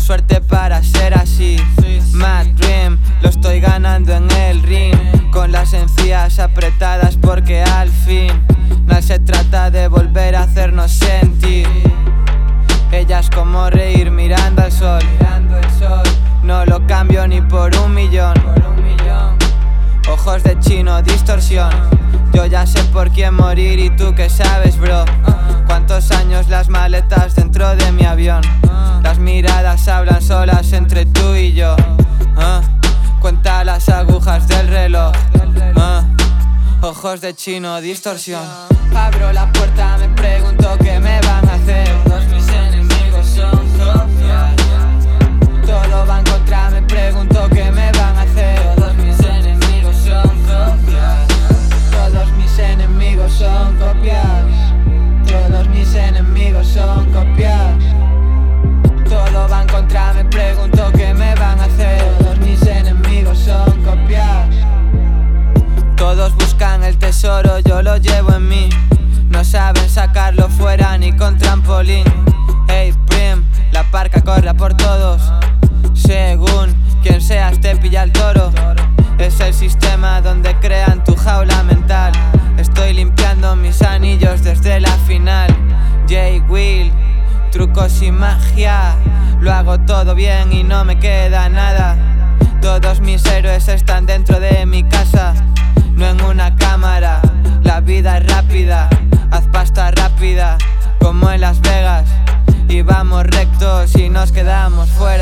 suerte para ser así. Mad Dream, lo estoy ganando en el ring. Con las encías apretadas porque al fin no se trata de volver a hacernos sentir. Ella es como reír mirando al sol. No lo cambio ni por un millón. Ojos de chino, distorsión. Yo ya sé por quién morir y tú que sabes, bro. Ah. Cuántos años las maletas dentro de mi avión. Las miradas hablan solas entre tú y yo Cuenta las agujas del reloj. Ah, ojos de chino, distorsión. Abro la puerta, me pregunto qué me el tesoro, yo lo llevo en mí. No saben sacarlo fuera ni con trampolín. Hey, prim, la parca corre por todos. Según quien seas, te pilla el toro. Es el sistema donde crean tu jaula mental. Estoy limpiando mis anillos desde la final. J. Will, trucos y magia. Lo hago todo bien y no me queda nada. respuesta rápida, como en Las Vegas. Y vamos rectos y nos quedamos fuera.